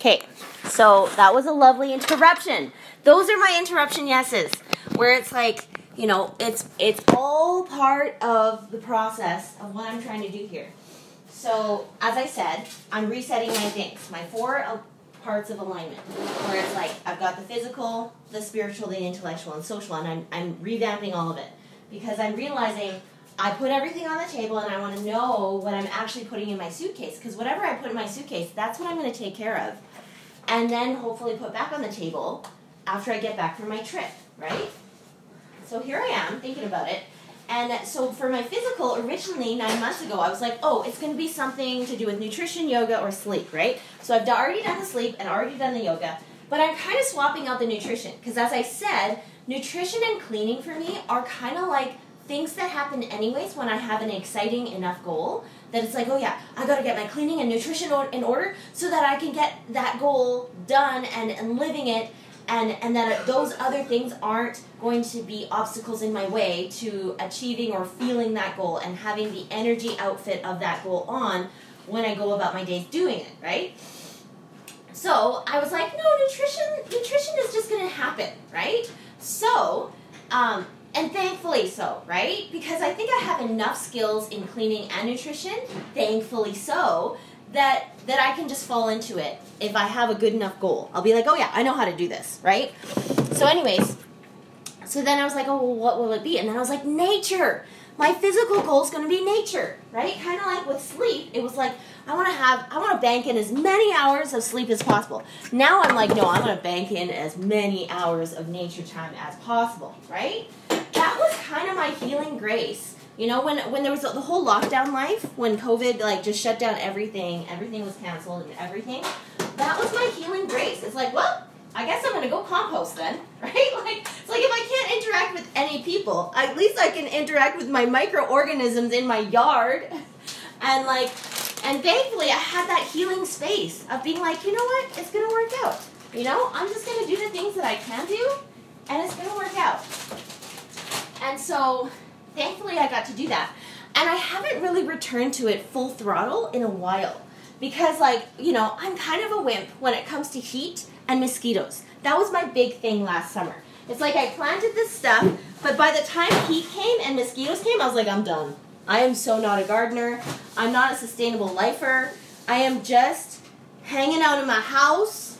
Okay, so that was a lovely interruption. Those are my interruption yeses, where it's like, you know, it's it's all part of the process of what I'm trying to do here. So, as I said, I'm resetting my things, my four parts of alignment, where it's like I've got the physical, the spiritual, the intellectual, and social, and I'm, I'm revamping all of it because I'm realizing I put everything on the table and I want to know what I'm actually putting in my suitcase because whatever I put in my suitcase, that's what I'm going to take care of and then hopefully put back on the table after I get back from my trip, right? So here I am thinking about it. And so for my physical, originally nine months ago, I was like, oh, it's going to be something to do with nutrition, yoga, or sleep, right? So I've already done the sleep and already done the yoga, but I'm kind of swapping out the nutrition because, as I said, nutrition and cleaning for me are kind of like things that happen anyways when I have an exciting enough goal that it's like, oh yeah, I gotta get my cleaning and nutrition in order so that I can get that goal done and, and living it, and, and that those other things aren't going to be obstacles in my way to achieving or feeling that goal and having the energy outfit of that goal on when I go about my days doing it, right? So I was like, no, nutrition, nutrition is just gonna happen, right? So, um, and thankfully so, right? Because I think I have enough skills in cleaning and nutrition, thankfully so, that that I can just fall into it if I have a good enough goal. I'll be like, "Oh yeah, I know how to do this," right? So anyways, so then I was like, "Oh, well, what will it be?" And then I was like, "Nature." My physical goal is going to be nature, right? Kind of like with sleep, it was like I want to have, I want to bank in as many hours of sleep as possible. Now I'm like, no, I'm going to bank in as many hours of nature time as possible, right? Kind of my healing grace. You know, when when there was the whole lockdown life, when COVID like just shut down everything, everything was canceled and everything. That was my healing grace. It's like, well, I guess I'm gonna go compost then, right? Like it's like if I can't interact with any people, at least I can interact with my microorganisms in my yard, and like, and thankfully I had that healing space of being like, you know what, it's gonna work out. You know, I'm just gonna do the things that I can do, and it's gonna work out. And so, thankfully, I got to do that. And I haven't really returned to it full throttle in a while. Because, like, you know, I'm kind of a wimp when it comes to heat and mosquitoes. That was my big thing last summer. It's like I planted this stuff, but by the time heat came and mosquitoes came, I was like, I'm done. I am so not a gardener. I'm not a sustainable lifer. I am just hanging out in my house,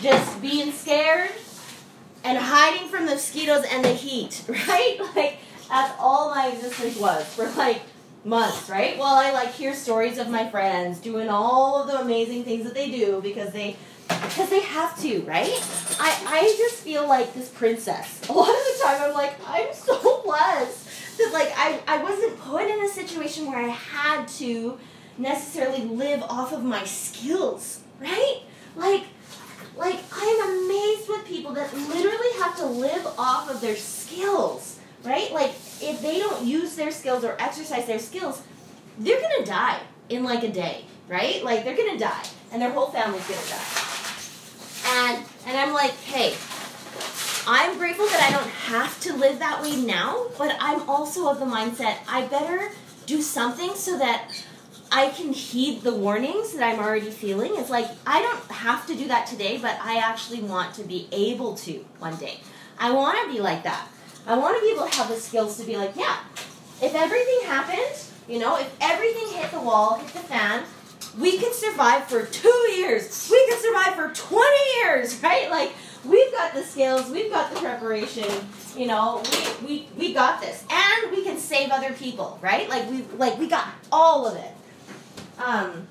just being scared, and hiding from the mosquitoes and the heat, right? Like that's all my existence was for like months, right? Well, I like hear stories of my friends doing all of the amazing things that they do because they because they have to, right? I I just feel like this princess. A lot of the time I'm like, I'm so blessed that like I, I wasn't put in a situation where I had to necessarily live off of my skills, right? Like like, I am amazed with people that literally have to live off of their skills, right? Like, if they don't use their skills or exercise their skills, they're gonna die in like a day, right? Like, they're gonna die, and their whole family's gonna die. And, and I'm like, hey, I'm grateful that I don't have to live that way now, but I'm also of the mindset I better do something so that I can heed the warnings that I'm already feeling. It's like I don't have to do that today, but I actually want to be able to one day. I want to be like that. I want to be able to have the skills to be like, yeah, if everything happened, you know, if everything hit the wall, hit the fan, we could survive for two years. We could survive for 20 years, right? Like, we've got the skills, we've got the preparation, you know, we, we, we got this. And we can save other people, right? Like, we like we got all of it um,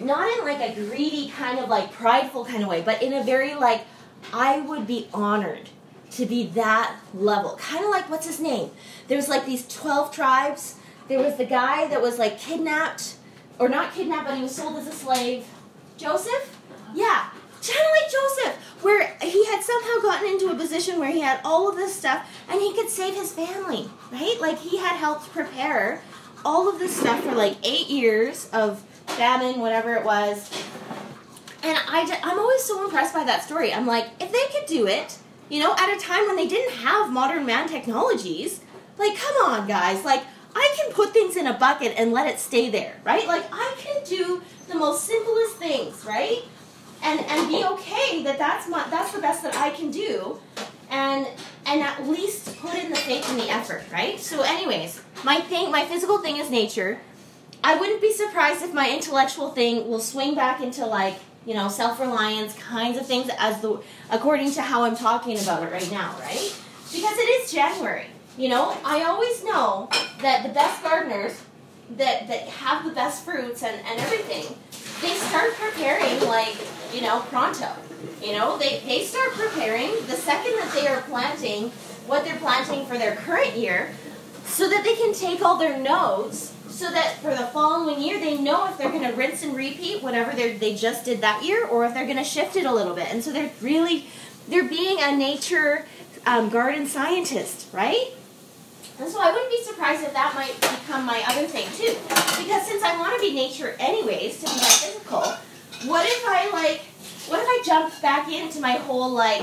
not in like a greedy kind of like prideful kind of way, but in a very like I would be honored to be that level. Kind of like what's his name? There was like these 12 tribes. There was the guy that was like kidnapped or not kidnapped, but he was sold as a slave. Joseph? Uh-huh. Yeah. Kind of like Joseph, where he had somehow gotten into a position where he had all of this stuff and he could save his family, right? Like he had helped prepare all of this stuff for like eight years of famine, whatever it was. And I, I'm always so impressed by that story. I'm like, if they could do it, you know, at a time when they didn't have modern man technologies, like, come on, guys. Like, I can put things in a bucket and let it stay there, right? Like, I can do the most simplest things, right? and and be okay that that's my that's the best that I can do, and and at least put in the faith and the effort, right? So, anyways, my thing, my physical thing is nature. I wouldn't be surprised if my intellectual thing will swing back into like you know self reliance kinds of things as the according to how I'm talking about it right now, right? Because it is January. You know, I always know that the best gardeners that that have the best fruits and, and everything, they start preparing like, you know, pronto. You know, they, they start preparing the second that they are planting what they're planting for their current year so that they can take all their notes so that for the following year they know if they're going to rinse and repeat whatever they just did that year or if they're going to shift it a little bit and so they're really they're being a nature um, garden scientist right and so I wouldn't be surprised if that might become my other thing too. Because since I want to be nature anyways, to be my physical, what if I like what if I jumped back into my whole like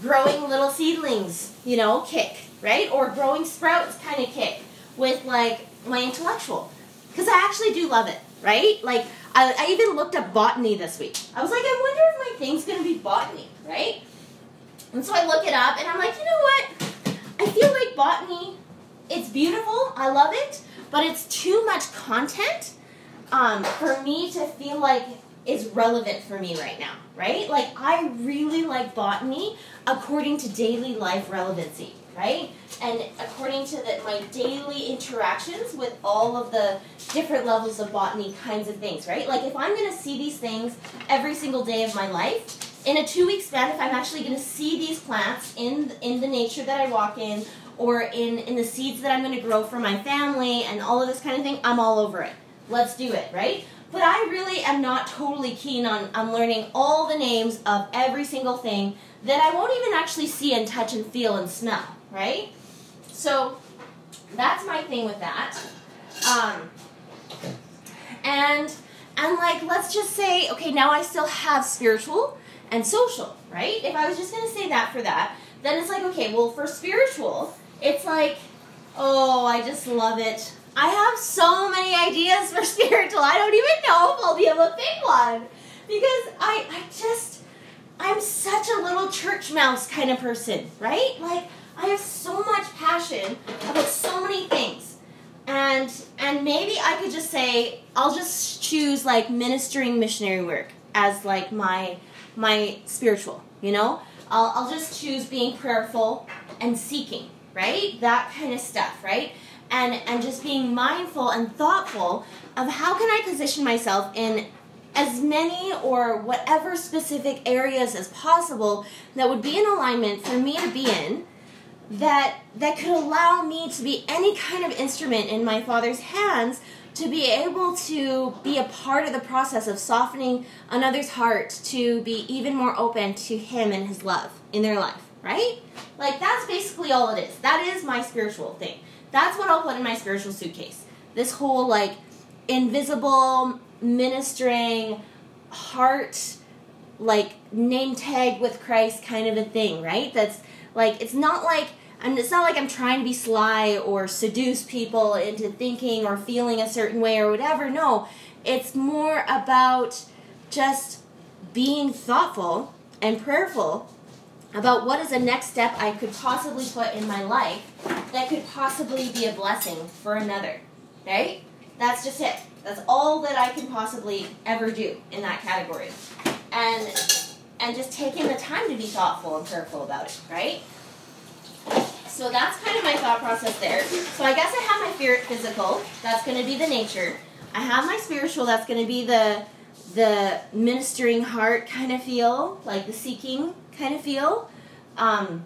growing little seedlings, you know, kick, right? Or growing sprouts kind of kick with like my intellectual. Because I actually do love it, right? Like I, I even looked up botany this week. I was like, I wonder if my thing's gonna be botany, right? And so I look it up and I'm like, you know what? I feel like botany it's beautiful. I love it, but it's too much content um, for me to feel like is relevant for me right now, right? Like I really like botany according to daily life relevancy, right? And according to the, my daily interactions with all of the different levels of botany kinds of things, right? Like if I'm going to see these things every single day of my life, in a two week span, if I'm actually going to see these plants in in the nature that I walk in, or in, in the seeds that I'm going to grow for my family and all of this kind of thing, I'm all over it. Let's do it, right? But I really am not totally keen on, on learning all the names of every single thing that I won't even actually see and touch and feel and smell, right? So that's my thing with that. Um, and and like let's just say okay now I still have spiritual and social, right? If I was just gonna say that for that, then it's like okay, well for spiritual, it's like, oh, I just love it. I have so many ideas for spiritual. I don't even know if I'll be able to pick one because I, I just, I'm such a little church mouse kind of person, right? Like I have so much passion about so many things, and and maybe I could just say I'll just choose like ministering missionary work as like my my spiritual, you know. I'll, I'll just choose being prayerful and seeking right? That kind of stuff, right? And and just being mindful and thoughtful of how can I position myself in as many or whatever specific areas as possible that would be in alignment for me to be in that that could allow me to be any kind of instrument in my father's hands to be able to be a part of the process of softening another's heart to be even more open to him and his love in their life right? Like that's basically all it is. That is my spiritual thing. That's what I'll put in my spiritual suitcase. This whole like invisible ministering heart like name tag with Christ kind of a thing, right? That's like it's not like and it's not like I'm trying to be sly or seduce people into thinking or feeling a certain way or whatever. No, it's more about just being thoughtful and prayerful about what is the next step I could possibly put in my life that could possibly be a blessing for another. Right? That's just it. That's all that I can possibly ever do in that category. And and just taking the time to be thoughtful and careful about it, right? So that's kind of my thought process there. So I guess I have my physical, that's going to be the nature. I have my spiritual, that's going to be the the ministering heart kind of feel, like the seeking kind of feel. Um,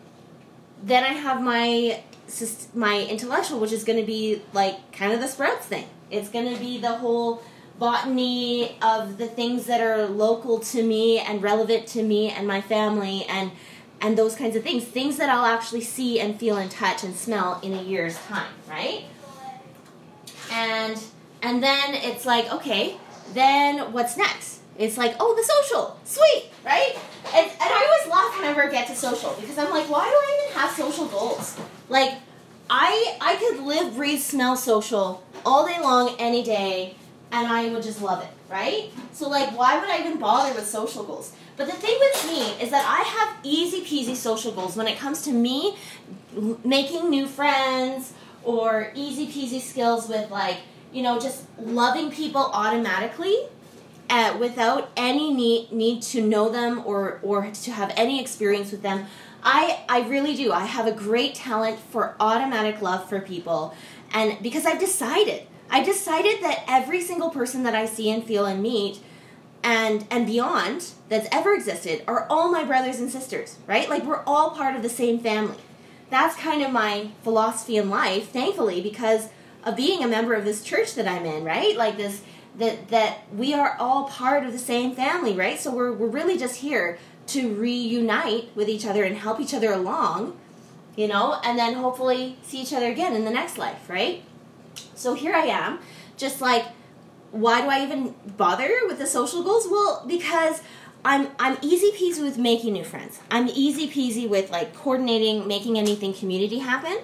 then I have my my intellectual, which is going to be like kind of the sprouts thing. It's going to be the whole botany of the things that are local to me and relevant to me and my family and and those kinds of things things that i'll actually see and feel and touch and smell in a year's time right and and then it's like okay then what's next it's like, oh, the social, sweet, right? And, and I always laugh whenever I get to social because I'm like, why do I even have social goals? Like, I I could live, breathe, smell social all day long, any day, and I would just love it, right? So like, why would I even bother with social goals? But the thing with me is that I have easy peasy social goals when it comes to me making new friends or easy peasy skills with like, you know, just loving people automatically uh, without any need, need to know them or, or to have any experience with them. I, I really do. I have a great talent for automatic love for people. And because I've decided, I decided that every single person that I see and feel and meet and and beyond that's ever existed are all my brothers and sisters, right? Like we're all part of the same family. That's kind of my philosophy in life, thankfully, because of being a member of this church that I'm in, right? Like this that that we are all part of the same family, right? So we're we're really just here to reunite with each other and help each other along, you know, and then hopefully see each other again in the next life, right? So here I am, just like why do I even bother with the social goals? Well, because I'm I'm easy peasy with making new friends. I'm easy peasy with like coordinating, making anything community happen.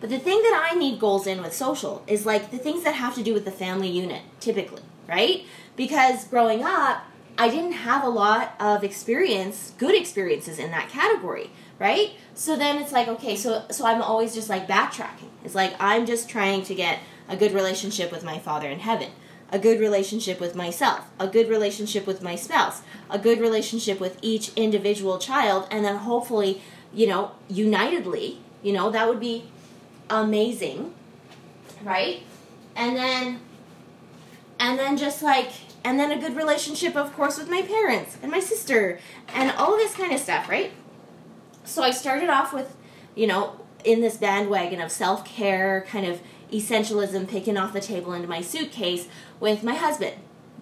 But the thing that I need goals in with social is like the things that have to do with the family unit, typically, right? Because growing up, I didn't have a lot of experience, good experiences in that category, right? So then it's like, okay, so so I'm always just like backtracking. It's like I'm just trying to get a good relationship with my father in heaven a good relationship with myself, a good relationship with my spouse, a good relationship with each individual child, and then hopefully, you know, unitedly, you know, that would be amazing, right? And then, and then just like, and then a good relationship, of course, with my parents and my sister and all this kind of stuff, right? So I started off with, you know, in this bandwagon of self care, kind of essentialism picking off the table into my suitcase with my husband.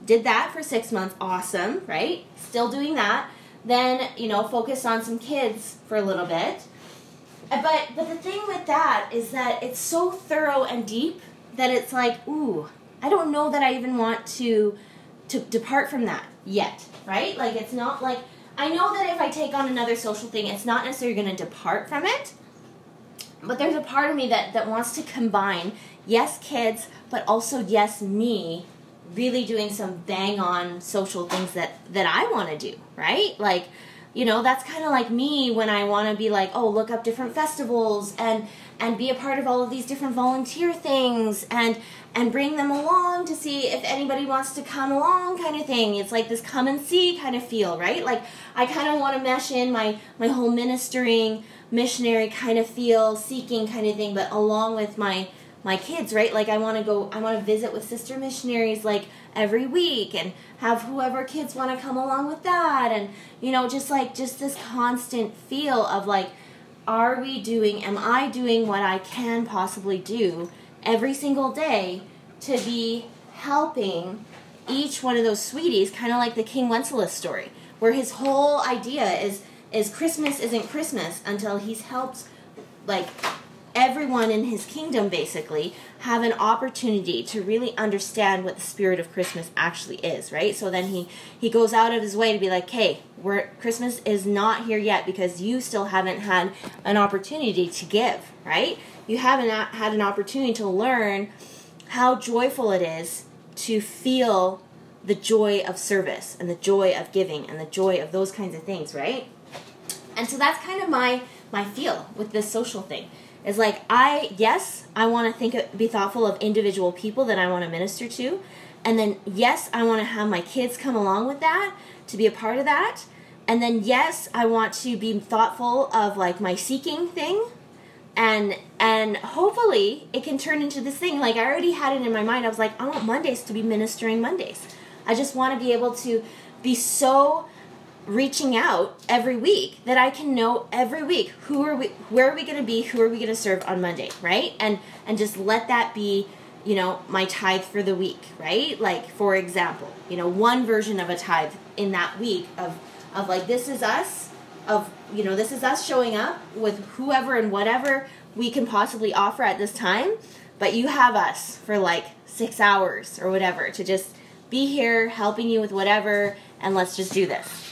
Did that for six months, awesome, right? Still doing that. Then, you know, focused on some kids for a little bit. Uh, but but the thing with that is that it's so thorough and deep that it's like, ooh, I don't know that I even want to to depart from that yet, right? Like it's not like I know that if I take on another social thing, it's not necessarily going to depart from it, but there's a part of me that that wants to combine yes kids but also yes me really doing some bang on social things that that i want to do right? Like you know that's kind of like me when i want to be like oh look up different festivals and and be a part of all of these different volunteer things and and bring them along to see if anybody wants to come along kind of thing. It's like this come and see kind of feel right? Like i kind of want to mesh in my my whole ministering missionary kind of feel, seeking kind of thing, but along with my my kids, right? Like I want to go, I want to visit with sister missionaries like every week and have whoever kids want to come along with that, and you know, just like just this constant feel of like, are we doing? Am I doing what I can possibly do every single day to be helping each one of those sweeties, kind of like the King Wenceslas story, where his whole idea is is Christmas isn't Christmas until he's helped like everyone in his kingdom basically have an opportunity to really understand what the spirit of Christmas actually is, right? So then he he goes out of his way to be like, "Hey, we're Christmas is not here yet because you still haven't had an opportunity to give, right? You haven't had an opportunity to learn how joyful it is to feel the joy of service and the joy of giving and the joy of those kinds of things, right? And so that's kind of my my feel with this social thing. Is like I yes, I want to think be thoughtful of individual people that I want to minister to. And then yes, I want to have my kids come along with that to be a part of that. And then yes, I want to be thoughtful of like my seeking thing and and hopefully it can turn into this thing like i already had it in my mind i was like i want mondays to be ministering mondays i just want to be able to be so reaching out every week that I can know every week who are we where are we going to be who are we going to serve on Monday right? And and just let that be you know my tithe for the week right? Like for example you know one version of a tithe in that week of of like this is us of you know this is us showing up with whoever and whatever we can possibly offer at this time but you have us for like 6 hours or whatever to just be here helping you with whatever and let's just do this